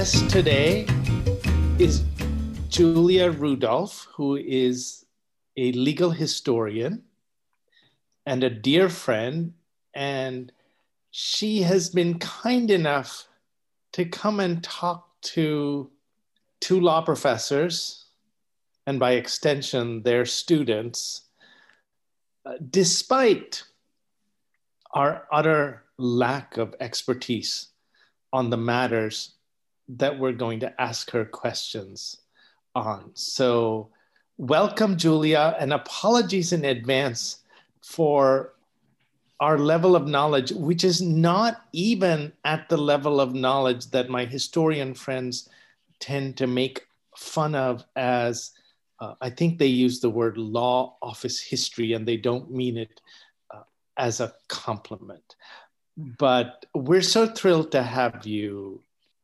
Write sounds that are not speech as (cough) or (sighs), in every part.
guest today is Julia Rudolph, who is a legal historian and a dear friend. And she has been kind enough to come and talk to two law professors, and by extension, their students, uh, despite our utter lack of expertise on the matters that we're going to ask her questions on. So, welcome, Julia, and apologies in advance for our level of knowledge, which is not even at the level of knowledge that my historian friends tend to make fun of as uh, I think they use the word law office history and they don't mean it uh, as a compliment. But we're so thrilled to have you.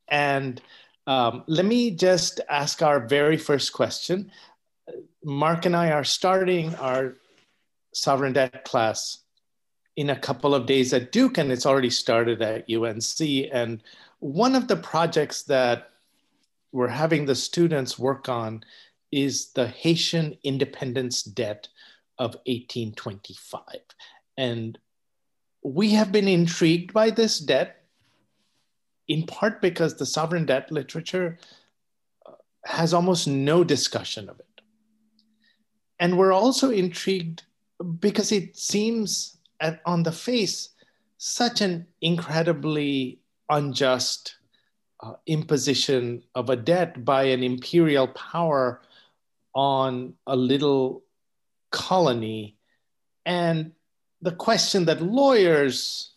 And um, let me just ask our very first question. Mark and I are starting our sovereign debt class in a couple of days at Duke, and it's already started at UNC. And one of the projects that we're having the students work on is the Haitian independence debt of 1825. And we have been intrigued by this debt in part because the sovereign debt literature uh, has almost no discussion of it. And we're also intrigued because it seems at, on the face such an incredibly unjust uh, imposition of a debt by an imperial power on a little colony. And the question that lawyers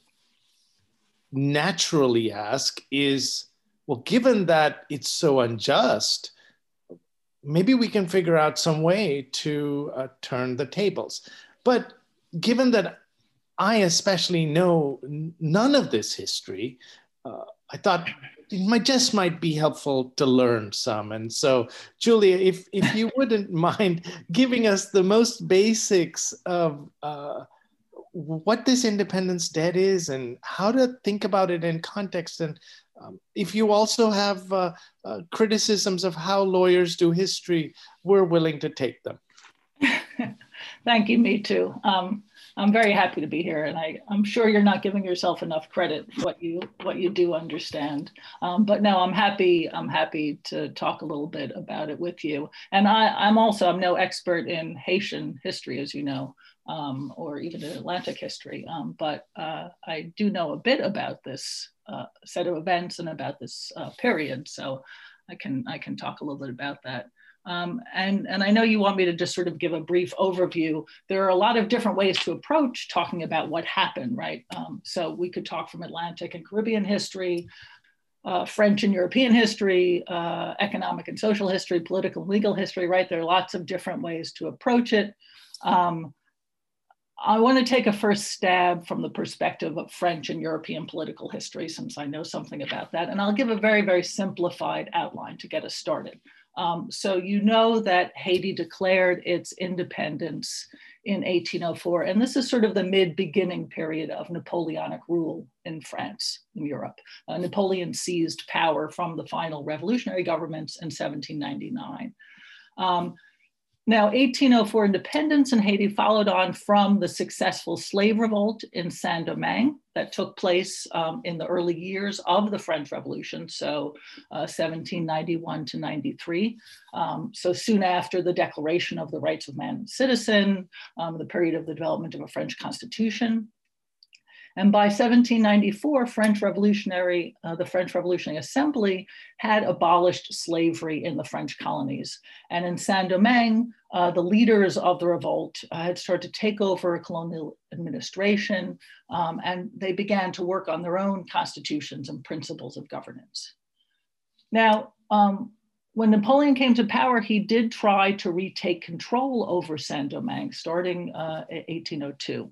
naturally ask is well, given that it's so unjust, maybe we can figure out some way to uh, turn the tables. But given that I especially know none of this history. Uh, I thought it might just might be helpful to learn some. And so, Julia, if if you wouldn't (laughs) mind giving us the most basics of uh, what this independence debt is and how to think about it in context, and um, if you also have uh, uh criticisms of how lawyers do history, we're willing to take them. (laughs) Thank you. Mitu. Um, I'm very happy to be here, and I, I'm sure you're not giving yourself enough credit for what you what you do understand. Um, but no, I'm happy. I'm happy to talk a little bit about it with you. And I, I'm also I'm no expert in Haitian history, as you know, um, or even in Atlantic history. Um, but uh, I do know a bit about this uh, set of events and about this uh, period, so I can I can talk a little bit about that. Um, and, and I know you want me to just sort of give a brief overview. There are a lot of different ways to approach talking about what happened, right? Um, so we could talk from Atlantic and Caribbean history, uh, French and European history, uh, economic and social history, political and legal history, right? There are lots of different ways to approach it. Um, I want to take a first stab from the perspective of French and European political history, since I know something about that. And I'll give a very, very simplified outline to get us started. Um, so you know that Haiti declared its independence in 1804, and this is sort of the mid-beginning period of Napoleonic rule in France, in Europe. Uh, Napoleon seized power from the final revolutionary governments in 1799. Um, now, 1804 independence in Haiti followed on from the successful slave revolt in Saint Domingue that took place um, in the early years of the French Revolution, so uh, 1791 to 93. Um, so soon after the Declaration of the Rights of Man and Citizen, um, the period of the development of a French Constitution, and by 1794, French Revolutionary, uh, the French Revolutionary Assembly had abolished slavery in the French colonies. And in Saint-Domingue, uh, the leaders of the revolt uh, had started to take over a colonial administration, um, and they began to work on their own constitutions and principles of governance. Now, um, when Napoleon came to power, he did try to retake control over Saint-Domingue starting uh, 1802.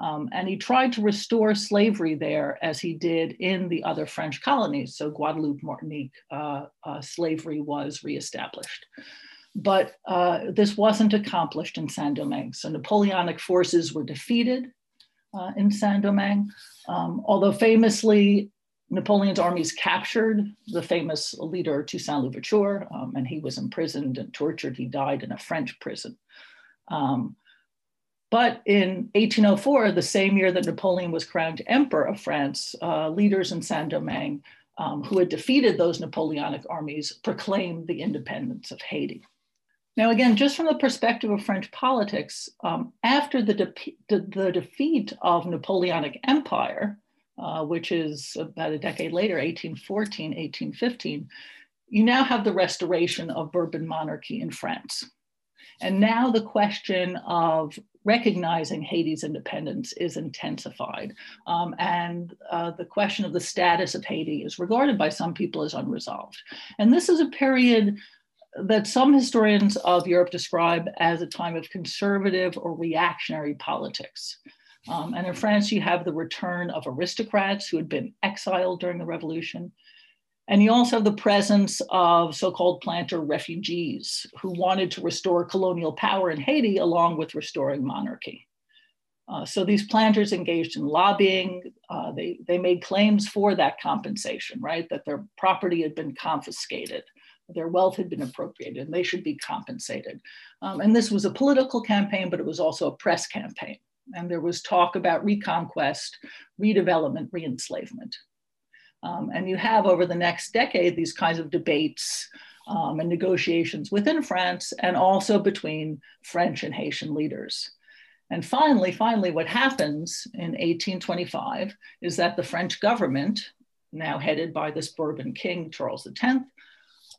Um, and he tried to restore slavery there as he did in the other French colonies. So Guadeloupe, Martinique, uh, uh, slavery was reestablished. But uh, this wasn't accomplished in Saint-Domingue. So Napoleonic forces were defeated uh, in Saint-Domingue, um, although famously Napoleon's armies captured the famous leader Toussaint Louverture, um, and he was imprisoned and tortured. He died in a French prison. Um, but in 1804, the same year that Napoleon was crowned Emperor of France, uh, leaders in Saint Domingue um, who had defeated those Napoleonic armies proclaimed the independence of Haiti. Now, again, just from the perspective of French politics, um, after the, de- the, defeat of Napoleonic Empire, uh, which is about a decade later, 1814, 1815, you now have the restoration of Bourbon monarchy in France. And now the question of recognizing Haiti's independence is intensified. Um, and uh, the question of the status of Haiti is regarded by some people as unresolved. And this is a period that some historians of Europe describe as a time of conservative or reactionary politics. Um, and in France, you have the return of aristocrats who had been exiled during the revolution. And you also have the presence of so called planter refugees who wanted to restore colonial power in Haiti along with restoring monarchy. Uh, so these planters engaged in lobbying. Uh, they, they made claims for that compensation, right? That their property had been confiscated, their wealth had been appropriated, and they should be compensated. Um, and this was a political campaign, but it was also a press campaign. And there was talk about reconquest, redevelopment, reenslavement. Um, and you have over the next decade these kinds of debates um, and negotiations within France and also between French and Haitian leaders. And finally, finally, what happens in 1825 is that the French government, now headed by this Bourbon king, Charles X,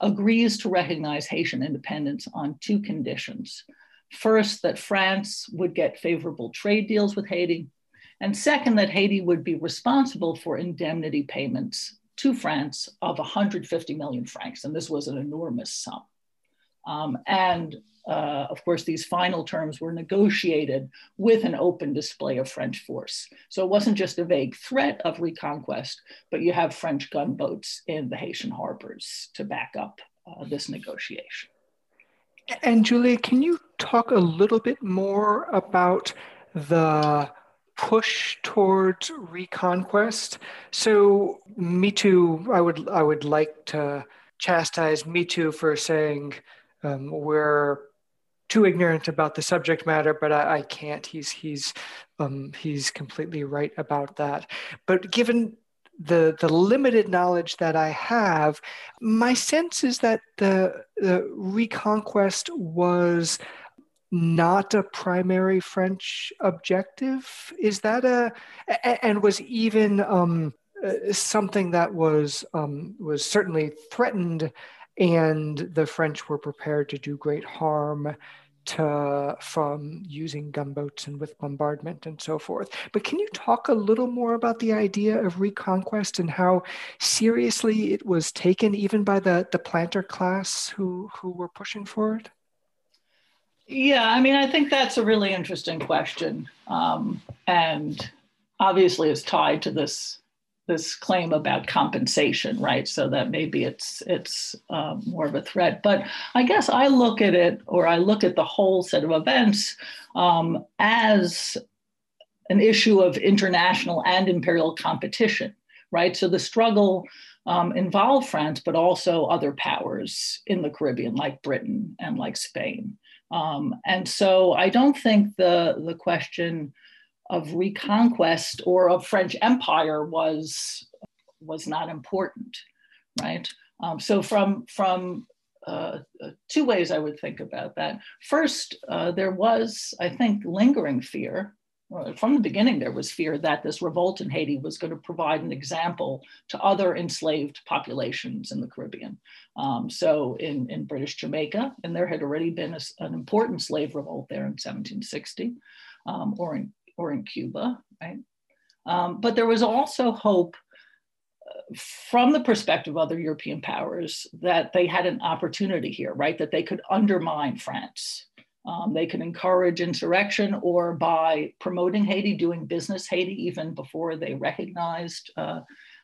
agrees to recognize Haitian independence on two conditions. First, that France would get favorable trade deals with Haiti, and second, that Haiti would be responsible for indemnity payments to France of 150 million francs. And this was an enormous sum. Um, and uh, of course, these final terms were negotiated with an open display of French force. So it wasn't just a vague threat of reconquest, but you have French gunboats in the Haitian harbors to back up uh, this negotiation. And Julia, can you talk a little bit more about the push towards reconquest. So Mitu, I would I would like to chastise Mitu for saying um, we're too ignorant about the subject matter, but I, I can't. He's he's um, he's completely right about that. But given the the limited knowledge that I have, my sense is that the, the reconquest was not a primary French objective? Is that a and was even um, uh, something that was um, was certainly threatened, and the French were prepared to do great harm to from using gunboats and with bombardment and so forth. But can you talk a little more about the idea of reconquest and how seriously it was taken, even by the the planter class who who were pushing for it? Yeah, I mean, I think that's a really interesting question, um, and obviously is tied to this this claim about compensation, right? So that maybe it's it's um, more of a threat. But I guess I look at it, or I look at the whole set of events um, as an issue of international and imperial competition, right? So the struggle um, involved France, but also other powers in the Caribbean, like Britain and like Spain. Um, and so I don't think the, the question of reconquest or of French empire was, was not important, right? Um, so from, from uh, uh, two ways I would think about that. First, uh, there was, I think, lingering fear from the beginning, there was fear that this revolt in Haiti was going to provide an example to other enslaved populations in the Caribbean. Um, so in, in British Jamaica, and there had already been a, an important slave revolt there in 1760, um, or, in, or in Cuba, right? Um, but there was also hope uh, from the perspective of other European powers that they had an opportunity here, right? That they could undermine France um, they can encourage insurrection or by promoting Haiti, doing business Haiti even before they recognized uh,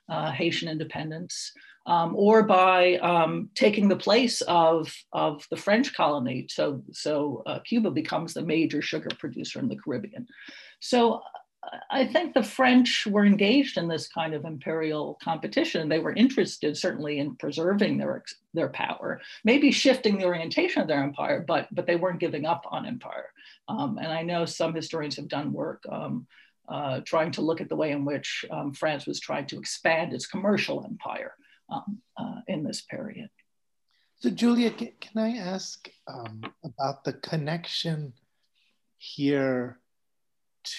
uh, Haitian independence, um, or by um, taking the place of, of the French colony. So, so uh, Cuba becomes the major sugar producer in the Caribbean. So I think the French were engaged in this kind of imperial competition. They were interested, certainly, in preserving their their power, maybe shifting the orientation of their empire, but but they weren't giving up on empire. Um, and I know some historians have done work um, uh, trying to look at the way in which um, France was trying to expand its commercial empire um, uh, in this period. So, Julia, can, can I ask um, about the connection here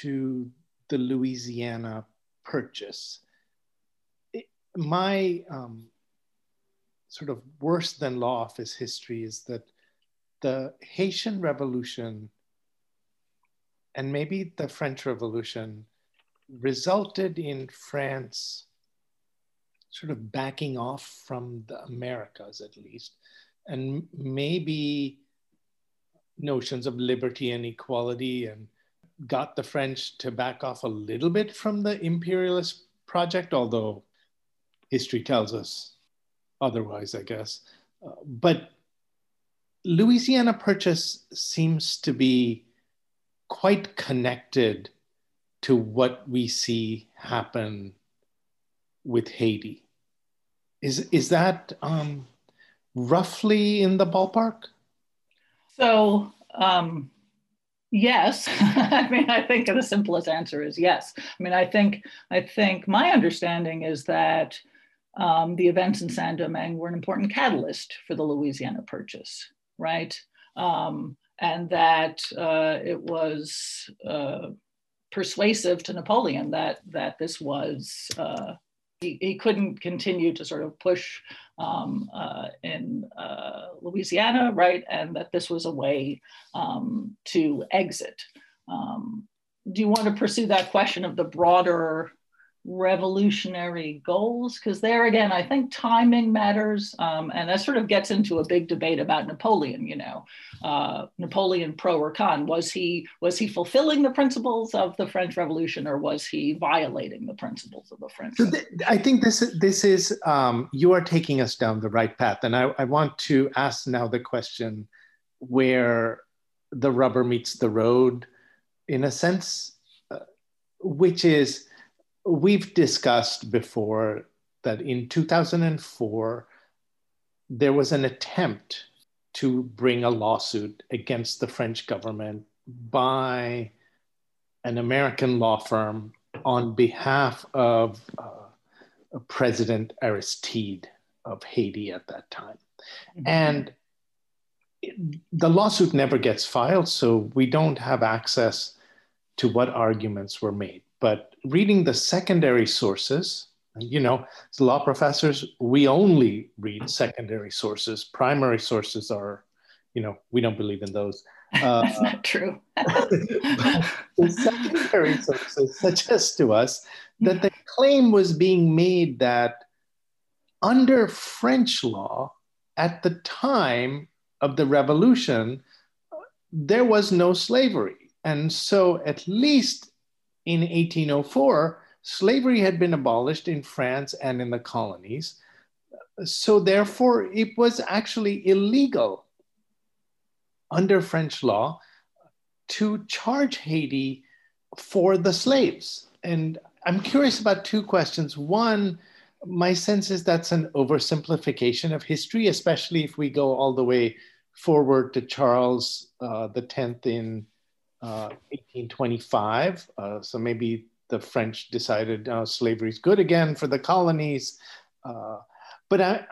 to the Louisiana Purchase? It, my um, sort of worse than law office history is that the Haitian Revolution and maybe the French Revolution resulted in France sort of backing off from the Americas at least, and maybe notions of liberty and equality and got the French to back off a little bit from the imperialist project, although history tells us otherwise, I guess. Uh, but Louisiana Purchase seems to be quite connected to what we see happen with Haiti. Is, is that um, roughly in the ballpark? So, um, yes. (laughs) I mean, I think the simplest answer is yes. I mean, I think I think my understanding is that um, the events in Saint Domingue were an important catalyst for the Louisiana Purchase, right? Um, and that uh, it was uh, persuasive to Napoleon that that this was uh, he, couldn't continue to sort of push um, uh, in uh, Louisiana, right? And that this was a way um, to exit. Um, do you want to pursue that question of the broader revolutionary goals? Because there again i think timing matters um, and that sort of gets into a big debate about napoleon you know. Uh, napoleon pro or con was he was he fulfilling the principles of the french revolution or was he violating the principles of the french so th- i think this this is um, you are taking us down the right path and I, I want to ask now the question where the rubber meets the road in a sense uh, which is we've discussed before that in 2004, there was an attempt to bring a lawsuit against the French government by an American law firm on behalf of uh, President Aristide of Haiti at that time. Mm-hmm. And the lawsuit never gets filed, so we don't have access to what arguments were made. But reading the secondary sources, you know, as law professors, we only read secondary sources. Primary sources are, you know, we don't believe in those. (laughs) Uh, That's not true. (laughs) the secondary sources suggest to us that the (laughs) claim was being made that under French law at the time of the revolution, there was no slavery. And so, at least in 1804, slavery had been abolished in France and in the colonies. So, therefore, it was actually illegal under French law to charge Haiti for the slaves. And I'm curious about two questions. One, my sense is that's an oversimplification of history, especially if we go all the way forward to Charles uh, the Tenth in 1825. Uh, uh, so maybe the French decided uh, slavery is good again for the colonies. But I,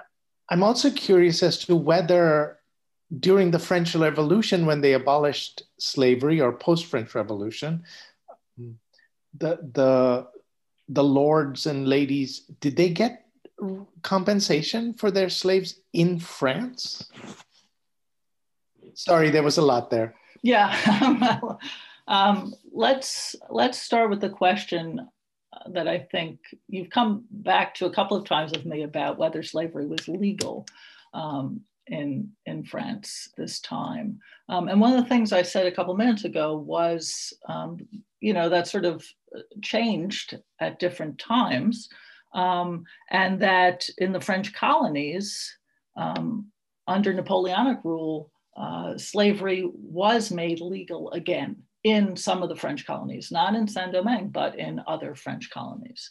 I'm also curious as to whether during the French Revolution, when they abolished slavery or post French Revolution, the, the, the lords and ladies, did they get compensation for their slaves in France? Sorry, there was a lot there. Yeah. (laughs) um, let's let's start with the question that I think you've come back to a couple of times with me about whether slavery was legal um, in in France this time. Um, and one of the things I said a couple of minutes ago was, um, you know, that sort of changed at different times, um, and that in the French colonies um, under Napoleonic rule, uh, slavery was made legal again in some of the French colonies, not in Saint Domingue, but in other French colonies.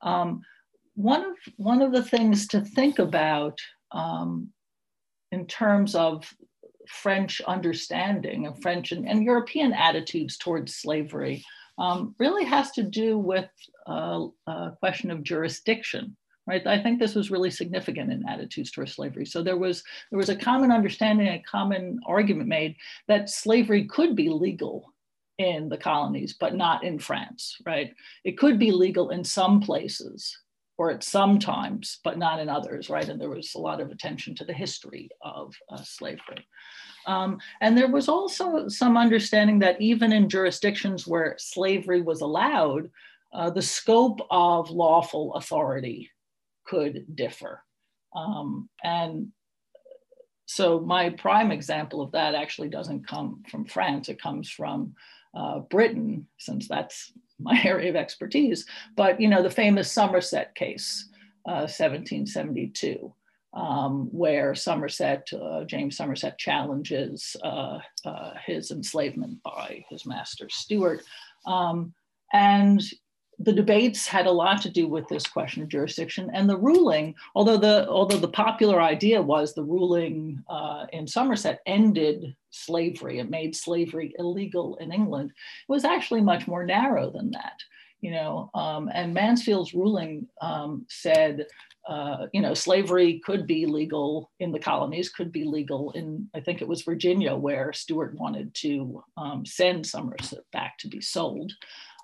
Um, one of one of the things to think about um, in terms of French understanding of French and, and European attitudes towards slavery um, really has to do with uh, a question of jurisdiction right? I think this was really significant in attitudes towards slavery. So there was there was a common understanding a common argument made that slavery could be legal in the colonies but not in france right? It could be legal in some places or at some times but not in others right? And there was a lot of attention to the history of uh, slavery. Um, and there was also some understanding that even in jurisdictions where slavery was allowed, uh, the scope of lawful authority could differ. Um, and so my prime example of that actually doesn't come from France, it comes from uh, Britain, since that's (laughs) my area of expertise. But you know, the famous Somerset case, uh, 1772 um, where Somerset, uh, James Somerset challenges uh, uh, his enslavement by his master Stuart. Um, and the debates had a lot to do with this question of jurisdiction and the ruling, although the, although the popular idea was the ruling uh, in Somerset ended slavery, it made slavery illegal in England, it was actually much more narrow than that you know, um, and Mansfield's ruling um, said uh, you know, slavery could be legal in the colonies, could be legal in, I think it was Virginia, where Stuart wanted to um, send Somerset back to be sold.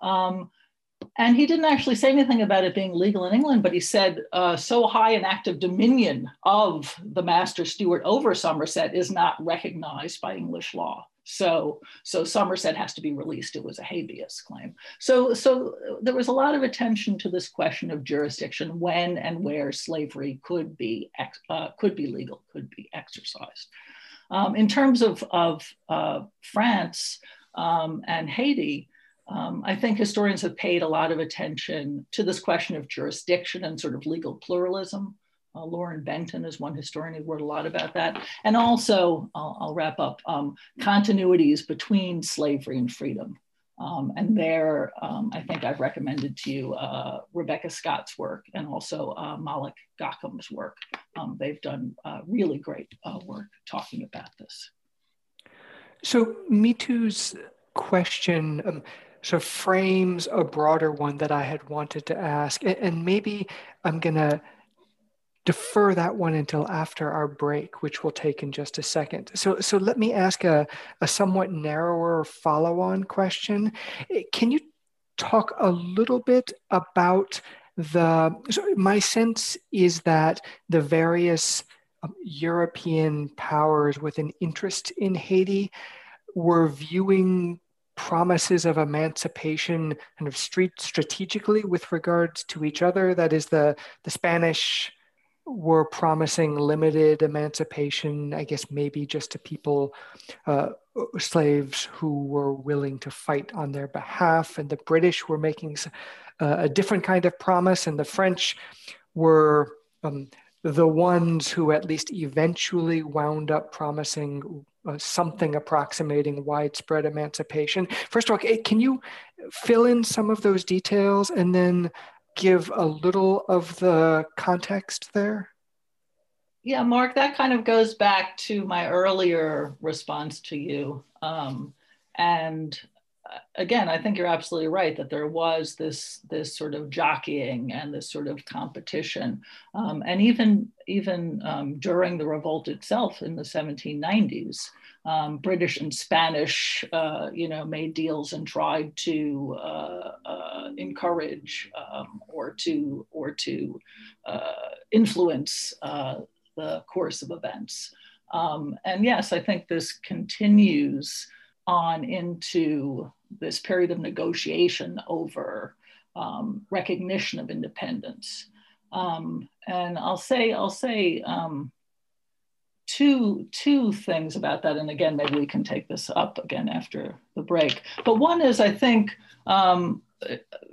Um, and he didn't actually say anything about it being legal in England, but he said, uh, so high an act of dominion of the master Stuart over Somerset is not recognized by English law. So, so Somerset has to be released. It was a habeas claim. So, so there was a lot of attention to this question of jurisdiction, when and where slavery could be uh, could be legal, could be exercised. Um, in terms of of uh, France um, and Haiti, um, I think historians have paid a lot of attention to this question of jurisdiction and sort of legal pluralism. Uh, Lauren Benton is one historian who wrote a lot about that. And also, I'll, I'll wrap up, um, continuities between slavery and freedom. Um, and there, um, I think I've recommended to you uh, Rebecca Scott's work and also uh, Malick Ghachem's work. Um, they've done uh, really great uh, work talking about this. So Mitu's question um, of frames a broader one that I had wanted to ask. And maybe I'm going to defer that one until after our break, which we'll take in just a second. So, so let me ask a, a somewhat narrower follow on question. Can you talk a little bit about the, so my sense is that the various um, European powers with an interest in Haiti were viewing promises of emancipation kind of street strategically with regards to each other. That is the, the Spanish were promising limited emancipation, I guess maybe just to people, uh, slaves who were willing to fight on their behalf. And the British were making uh, a different kind of promise, and the French were um, the ones who at least eventually wound up promising something approximating widespread emancipation. First of all, can you fill in some of those details and then give a little of the context there? Yeah, Mark, that kind of goes back to my earlier response to you. Um, and uh, again, I think you're absolutely right that there was this this sort of jockeying and this sort of competition, um, and even even um, during the revolt itself in the 1790s, um, British and Spanish, uh, you know, made deals and tried to uh, uh, encourage um, or to or to uh, influence uh, the course of events. Um, and yes, I think this continues on into this period of negotiation over um, recognition of independence. Um, and I'll say, I'll say um, two two things about that and again maybe we can take this up again after the break but one is i think um,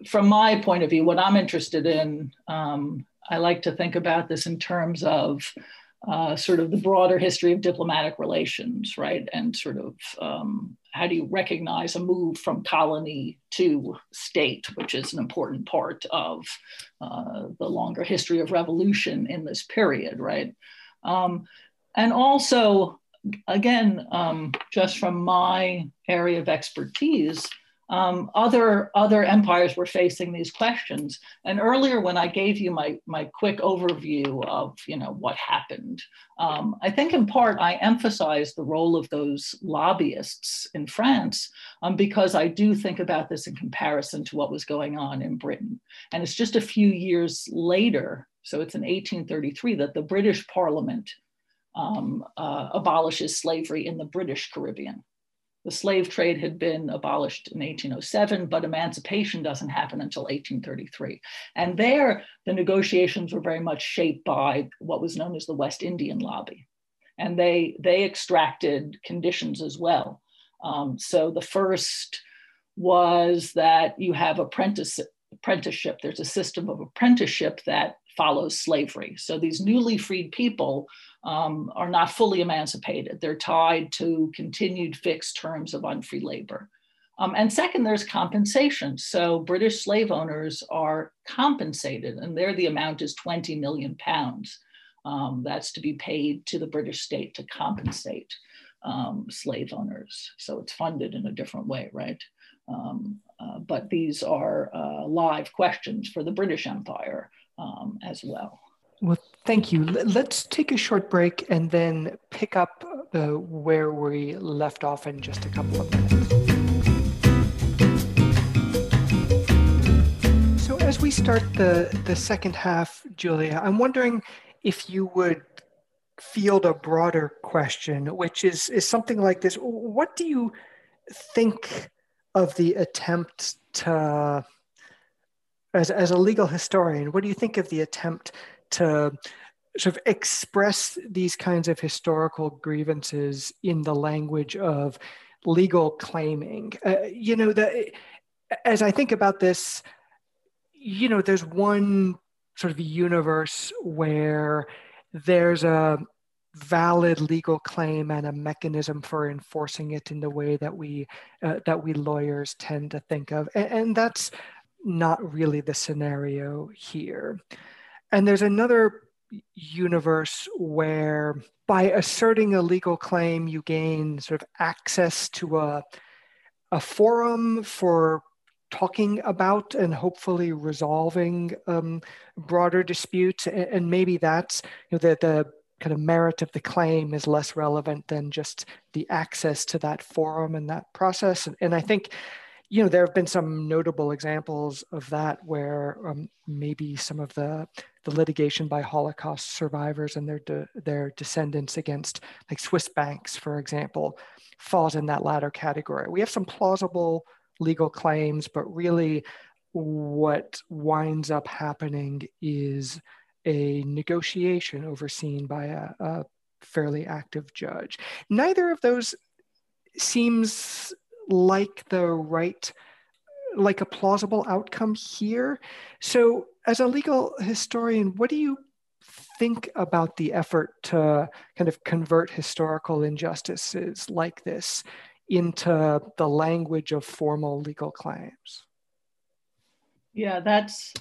from my point of view what i'm interested in um, i like to think about this in terms of uh, sort of the broader history of diplomatic relations right and sort of um, how do you recognize a move from colony to state, which is an important part of uh, the longer history of revolution in this period, right? Um, and also, again, um, just from my area of expertise, um, other other empires were facing these questions. And earlier, when I gave you my my quick overview of you know what happened, um, I think in part I emphasized the role of those lobbyists in France um, because I do think about this in comparison to what was going on in Britain. And it's just a few years later, so it's in 1833 that the British Parliament um, uh, abolishes slavery in the British Caribbean. The slave trade had been abolished in 1807, but emancipation doesn't happen until 1833. And there, the negotiations were very much shaped by what was known as the West Indian lobby. And they, they extracted conditions as well. Um, so the first was that you have apprentice, apprenticeship. There's a system of apprenticeship that follows slavery. So these newly freed people um, are not fully emancipated. They're tied to continued fixed terms of unfree labor. Um, and second, there's compensation. So British slave owners are compensated, and there the amount is 20 million pounds. Um, that's to be paid to the British state to compensate um, slave owners. So it's funded in a different way, right? Um, uh, but these are uh, live questions for the British Empire um, as well. Well, thank you. Let's take a short break and then pick up uh, where we left off in just a couple of minutes. So, as we start the, the second half, Julia, I'm wondering if you would field a broader question, which is, is something like this What do you think of the attempt to, as, as a legal historian, what do you think of the attempt to sort of express these kinds of historical grievances in the language of legal claiming. Uh, you know, the, as I think about this, you know, there's one sort of universe where there's a valid legal claim and a mechanism for enforcing it in the way that we uh, that we lawyers tend to think of, and, and that's not really the scenario here. And there's another universe where by asserting a legal claim, you gain sort of access to a, a forum for talking about and hopefully resolving um, broader disputes. And maybe that's you know, the, the kind of merit of the claim is less relevant than just the access to that forum and that process. And, and I think you know, there have been some notable examples of that where um, maybe some of the, the litigation by Holocaust survivors and their, de- their descendants against like Swiss banks, for example, falls in that latter category. We have some plausible legal claims, but really what winds up happening is a negotiation overseen by a, a fairly active judge. Neither of those seems like the right like a plausible outcome here. So, as a legal historian, what do you think about the effort to kind of convert historical injustices like this into the language of formal legal claims? Yeah, that's,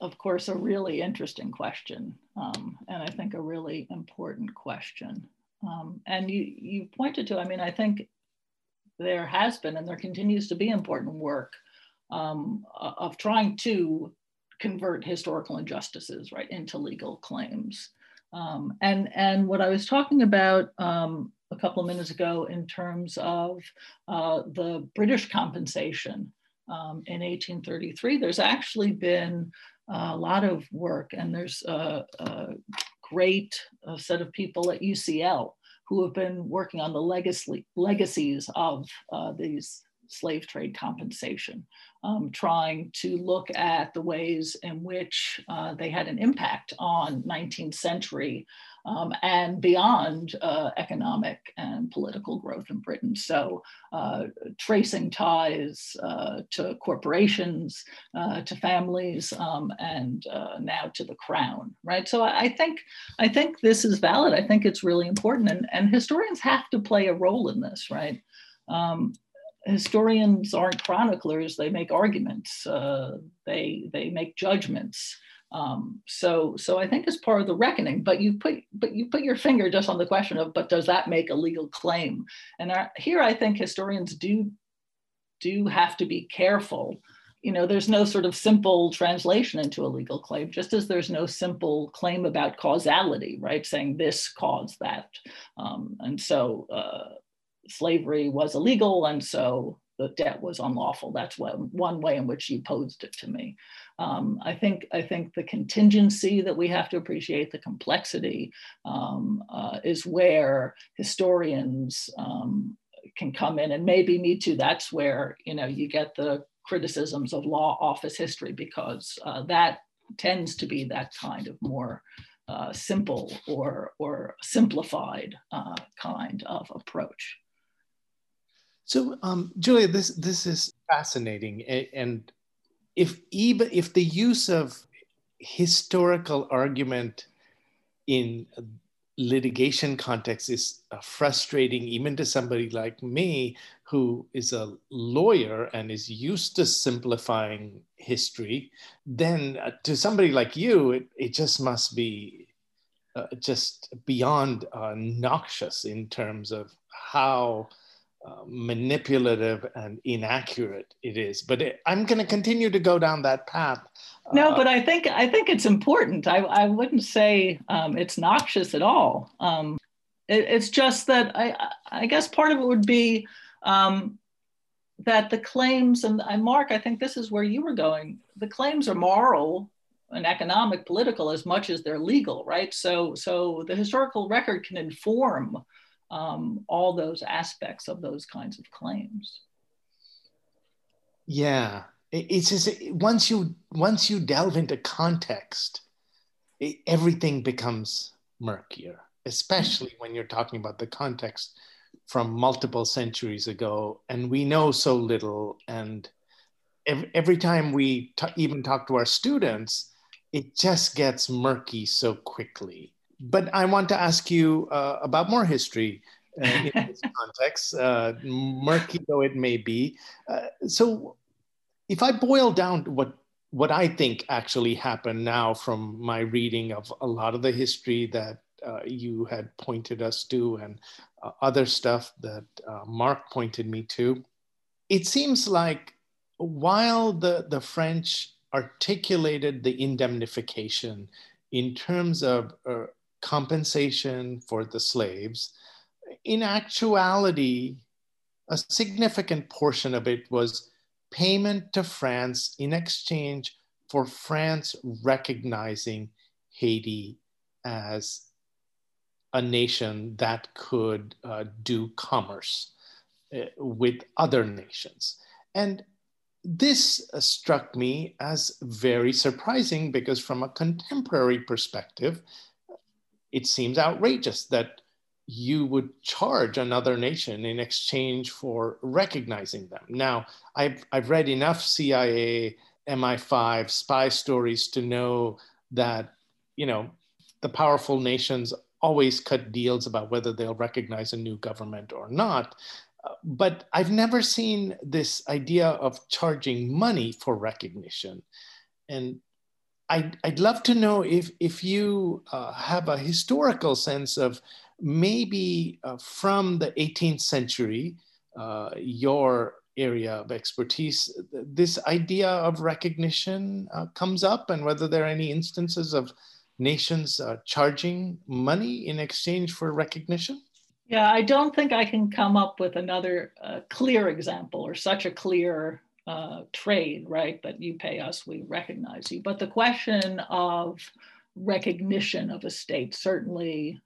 of course, a really interesting question, um, and I think a really important question. Um, and you, you pointed to, I mean, I think there has been and there continues to be important work um, of trying to convert historical injustices right into legal claims. Um, and, and what I was talking about um, a couple of minutes ago in terms of uh, the British compensation um, in 1833, there's actually been a lot of work and there's a, a great uh, set of people at UCL who have been working on the legacy, legacies of uh, these slave trade compensation, um, trying to look at the ways in which uh, they had an impact on 19th century um, and beyond uh, economic and political growth in Britain. So, uh, tracing ties uh, to corporations, uh, to families, um, and uh, now to the crown, right? So, I, I, think I think this is valid. I think it's really important, and, and historians have to play a role in this, right? Um, historians aren't chroniclers; they make arguments. Uh, they they make judgments. Um, so so I think it's part of the reckoning. But you put but you put your finger just on the question of but does that make a legal claim? And here I think historians do do have to be careful. You know, there's no sort of simple translation into a legal claim, just as there's no simple claim about causality, right? Saying this caused that. Um, and so uh, slavery was illegal, and so the debt was unlawful. That's one, one way in which you posed it to me. Um, I think I think the contingency that we have to appreciate, the complexity, um, uh, is where historians um, can come in, and maybe Mitu. That's where you know you get the criticisms of law office history because uh, that tends to be that kind of more uh, simple or or simplified uh, kind of approach. So, um, Julia, this this is fascinating, and if even if the use of historical argument in litigation context is uh, frustrating even to somebody like me who is a lawyer and is used to simplifying history then uh, to somebody like you it, it just must be uh, just beyond uh, noxious in terms of how uh, manipulative and inaccurate it is. But it, i'm going to continue to go down that path no uh, but i think i think it's important. I, I wouldn't say um, it's noxious at all. Um, it, it's just that i i guess part of it would be um, that the claims and, and mark i think this is where you were going the claims are moral and economic political as much as they're legal right? So so the historical record can inform um, all those aspects of those kinds of claims. Yeah, it's just once you once you delve into context, it, everything becomes murkier, especially when you're talking about the context from multiple centuries ago, and we know so little. And every, every time we t- even talk to our students, it just gets murky so quickly but I want to ask you uh, about more history uh, in (laughs) this context, uh, murky though it may be. Uh, so, if I boil down what what I think actually happened now from my reading of a lot of the history that uh, you had pointed us to and uh, other stuff that Mark pointed me to, it seems like while the, the French articulated the indemnification in terms of uh, compensation for the slaves. In actuality, a significant portion of it was payment to France in exchange for France recognizing Haiti as a nation that could uh, do commerce uh, with other nations. And this uh, struck me as very surprising because, from a contemporary perspective, it seems outrageous that you would charge another nation in exchange for recognizing them. Now, I've, I've read enough CIA, MI5 spy stories to know that, you know, the powerful nations always cut deals about whether they'll recognize a new government or not. Uh, but I've never seen this idea of charging money for recognition. And I'd, I'd love to know if, if you uh, have a historical sense of maybe uh, from the 18th century, uh, your area of expertise, this idea of recognition uh, comes up and whether there are any instances of nations uh, charging money in exchange for recognition? Yeah, I don't think I can come up with another uh, clear example or such a clear uh, trade, right? That you pay us, we recognize you. But the question of recognition of a state certainly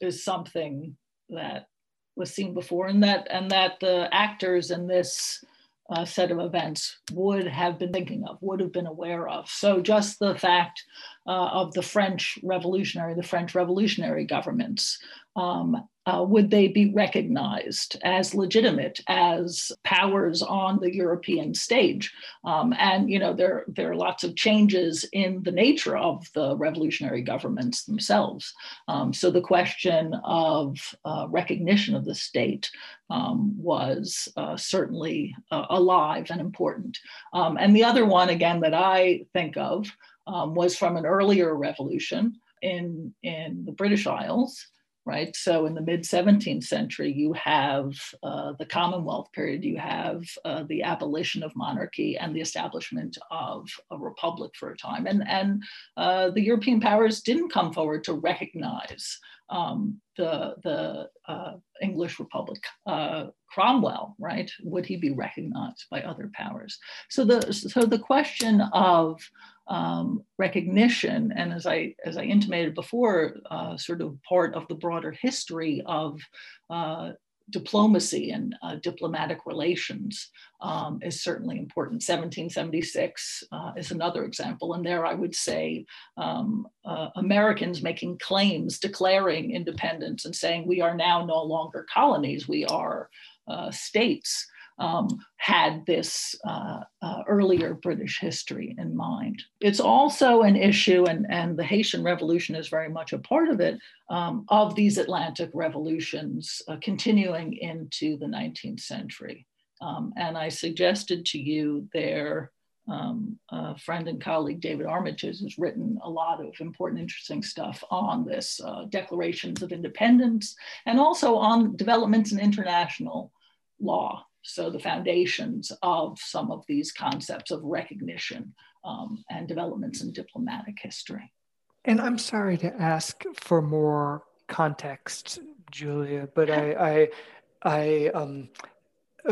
is something that was seen before, and that and that the actors in this uh, set of events would have been thinking of, would have been aware of. So just the fact uh, of the French Revolutionary, the French revolutionary governments um, uh, would they be recognized as legitimate as powers on the European stage? Um, and you know there there are lots of changes in the nature of the revolutionary governments themselves. Um, so the question of uh, recognition of the state um, was uh, certainly uh, alive and important. Um, and the other one again that I think of um, was from an earlier revolution in in the British Isles right? So in the mid 17th century, you have uh, the Commonwealth period, you have uh, the abolition of monarchy and the establishment of a republic for a time. And, and uh, the European powers didn't come forward to recognize um, the, the uh, English Republic. Uh, Cromwell, right? Would he be recognized by other powers? So the, so the question of um, recognition, and as I as I intimated before, uh, sort of part of the broader history of uh, diplomacy and uh, diplomatic relations um, is certainly important. 1776 uh, is another example, and there I would say um, uh, Americans making claims, declaring independence, and saying we are now no longer colonies, we are uh, states um, had this uh, uh, earlier British history in mind. It's also an issue, and, and the Haitian Revolution is very much a part of it, um, of these Atlantic revolutions uh, continuing into the 19th century. Um, and I suggested to you their um, friend and colleague David Armitage has written a lot of important, interesting stuff on this uh, declarations of independence and also on developments in international law so the foundations of some of these concepts of recognition um, and developments in diplomatic history. And I'm sorry to ask for more context, Julia, but I, (laughs) I, I um,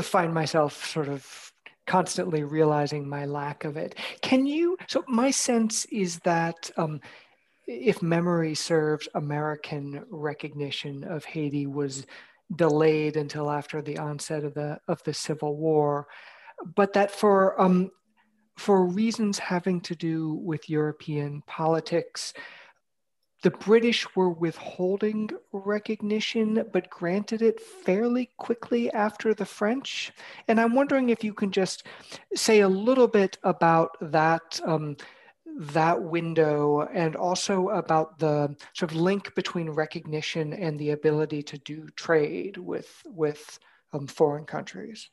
find myself sort of constantly realizing my lack of it. Can you? So my sense is that. Um, if memory serves, American recognition of Haiti was delayed until after the onset of the of the Civil War, but that for um, for reasons having to do with European politics, the British were withholding recognition, but granted it fairly quickly after the French. And I'm wondering if you can just say a little bit about that. Um, that window and also about the sort of link between recognition and the ability to do trade with with um, foreign countries?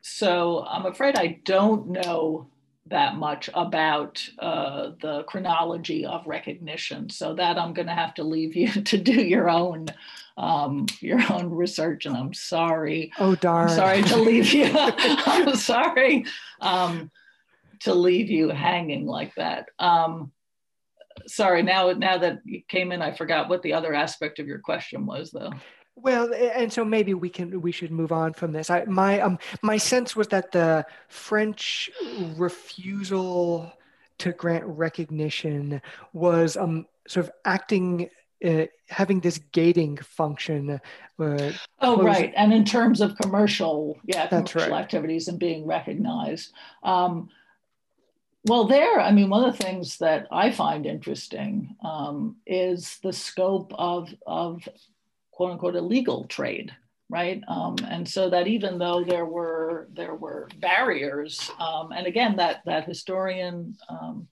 So i'm afraid i don't know that much about uh, the chronology of recognition. So that i'm going to have to leave you (laughs) to do your own um, your own research and i'm sorry. Oh darn. I'm sorry to leave you. (laughs) (laughs) I'm sorry. Um, to leave you hanging like that. Um, sorry, now now that you came in, I forgot what the other aspect of your question was, though. Well, and so maybe we can we should move on from this. I my um my sense was that the French refusal to grant recognition was um sort of acting uh, having this gating function. Uh, oh, right. And in terms of commercial, yeah, commercial right. activities and being recognized. Um, well, there, I mean, one of the things that I find interesting um, is the scope of, of quote unquote illegal trade, right? Um, and so that even though there were there were barriers, um, and again, that that historian um,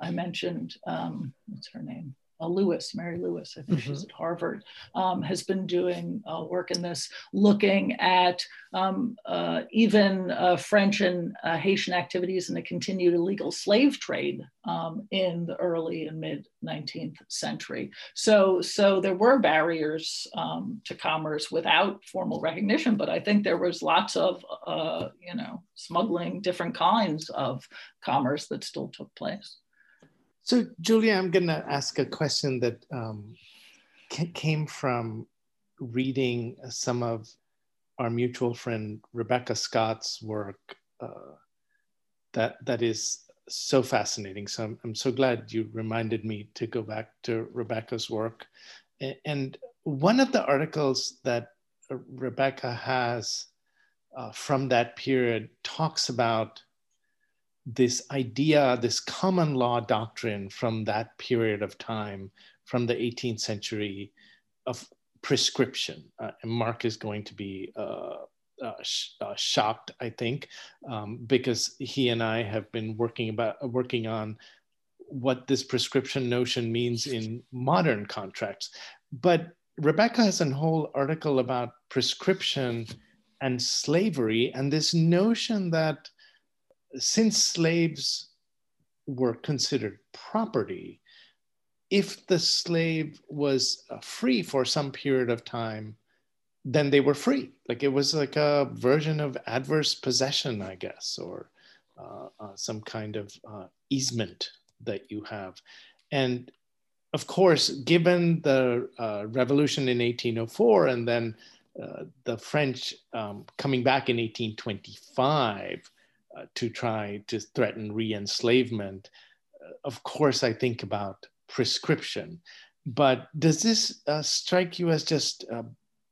I mentioned, um, what's her name? Uh, Lewis, Mary Lewis, I think mm-hmm. she's at Harvard, um, has been doing uh, work in this, looking at um, uh, even uh, French and uh, Haitian activities in the continued illegal slave trade um, in the early and mid 19th century. So, so there were barriers um, to commerce without formal recognition, but I think there was lots of, uh, you know, smuggling different kinds of commerce that still took place. So, Julia, I'm going to ask a question that um, came from reading some of our mutual friend Rebecca Scott's work. Uh, that that is so fascinating. So I'm, I'm so glad you reminded me to go back to Rebecca's work. And one of the articles that Rebecca has uh, from that period talks about this idea, this common law doctrine from that period of time, from the 18th century, of prescription. Uh, and Mark is going to be uh, uh, sh- uh, shocked, I think, um, because he and I have been working about working on what this prescription notion means in modern contracts. But Rebecca has a whole article about prescription and slavery and this notion that since slaves were considered property, if the slave was uh, free for some period of time, then they were free. Like it was like a version of adverse possession, I guess, or uh, uh, some kind of uh, easement that you have. And of course, given the uh, revolution in 1804 and then uh, the French um, coming back in 1825 to try to threaten re enslavement, of course, I think about prescription. But does this uh, strike you as just uh,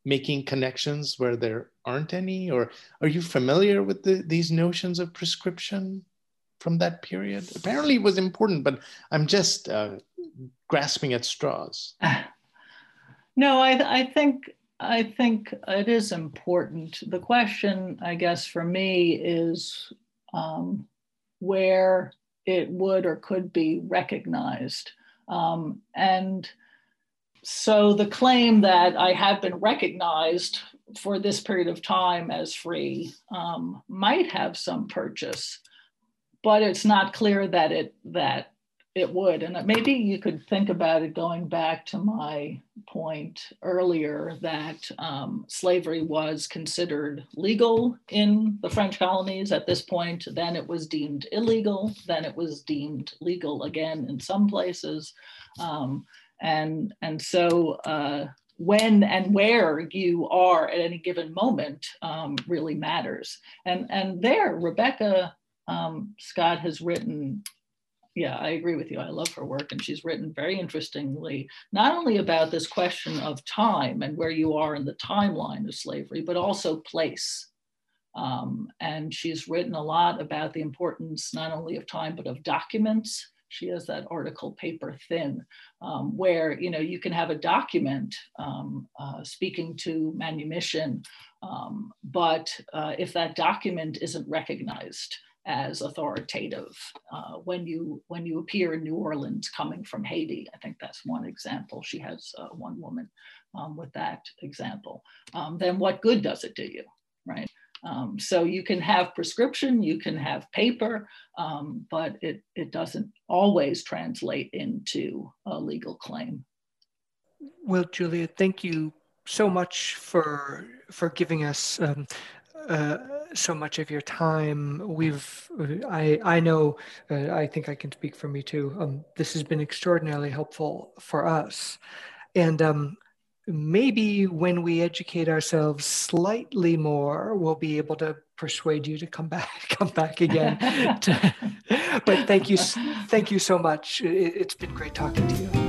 making connections where there aren't any? Or are you familiar with the, these notions of prescription from that period? Apparently, it was important, but I'm just uh, grasping at straws. (sighs) No, I, I think I think it is important. The question, I guess, for me is um, where it would or could be recognized. Um, and so the claim that I have been recognized for this period of time as free um, might have some purchase, but it's not clear that it that it would. And maybe you could think about it going back to my point earlier that um, slavery was considered legal in the French colonies at this point. Then it was deemed illegal. Then it was deemed legal again in some places. Um, and, and so uh, when and where you are at any given moment um, really matters. And, and there, Rebecca um, Scott has written yeah, I agree with you. I love her work, and she's written very interestingly, not only about this question of time and where you are in the timeline of slavery, but also place. Um, and she's written a lot about the importance not only of time, but of documents. She has that article, Paper Thin, um, where you know you can have a document um, uh, speaking to manumission, um, but uh, if that document isn't recognized, as authoritative uh, when you when you appear in New Orleans coming from Haiti. I think that's one example. She has uh, one woman um, with that example. Um, then what good does it do you, right? Um, so you can have prescription, you can have paper, um, but it it doesn't always translate into a legal claim. Well, Julia, thank you so much for for giving us um, uh, so much of your time. We've, I, I know, uh, I think I can speak for Mitu. Um, this has been extraordinarily helpful for us, and um, maybe when we educate ourselves slightly more, we'll be able to persuade you to come back, (laughs) come back again. to, (laughs) but thank you, thank you so much. It, it's been great talking to you.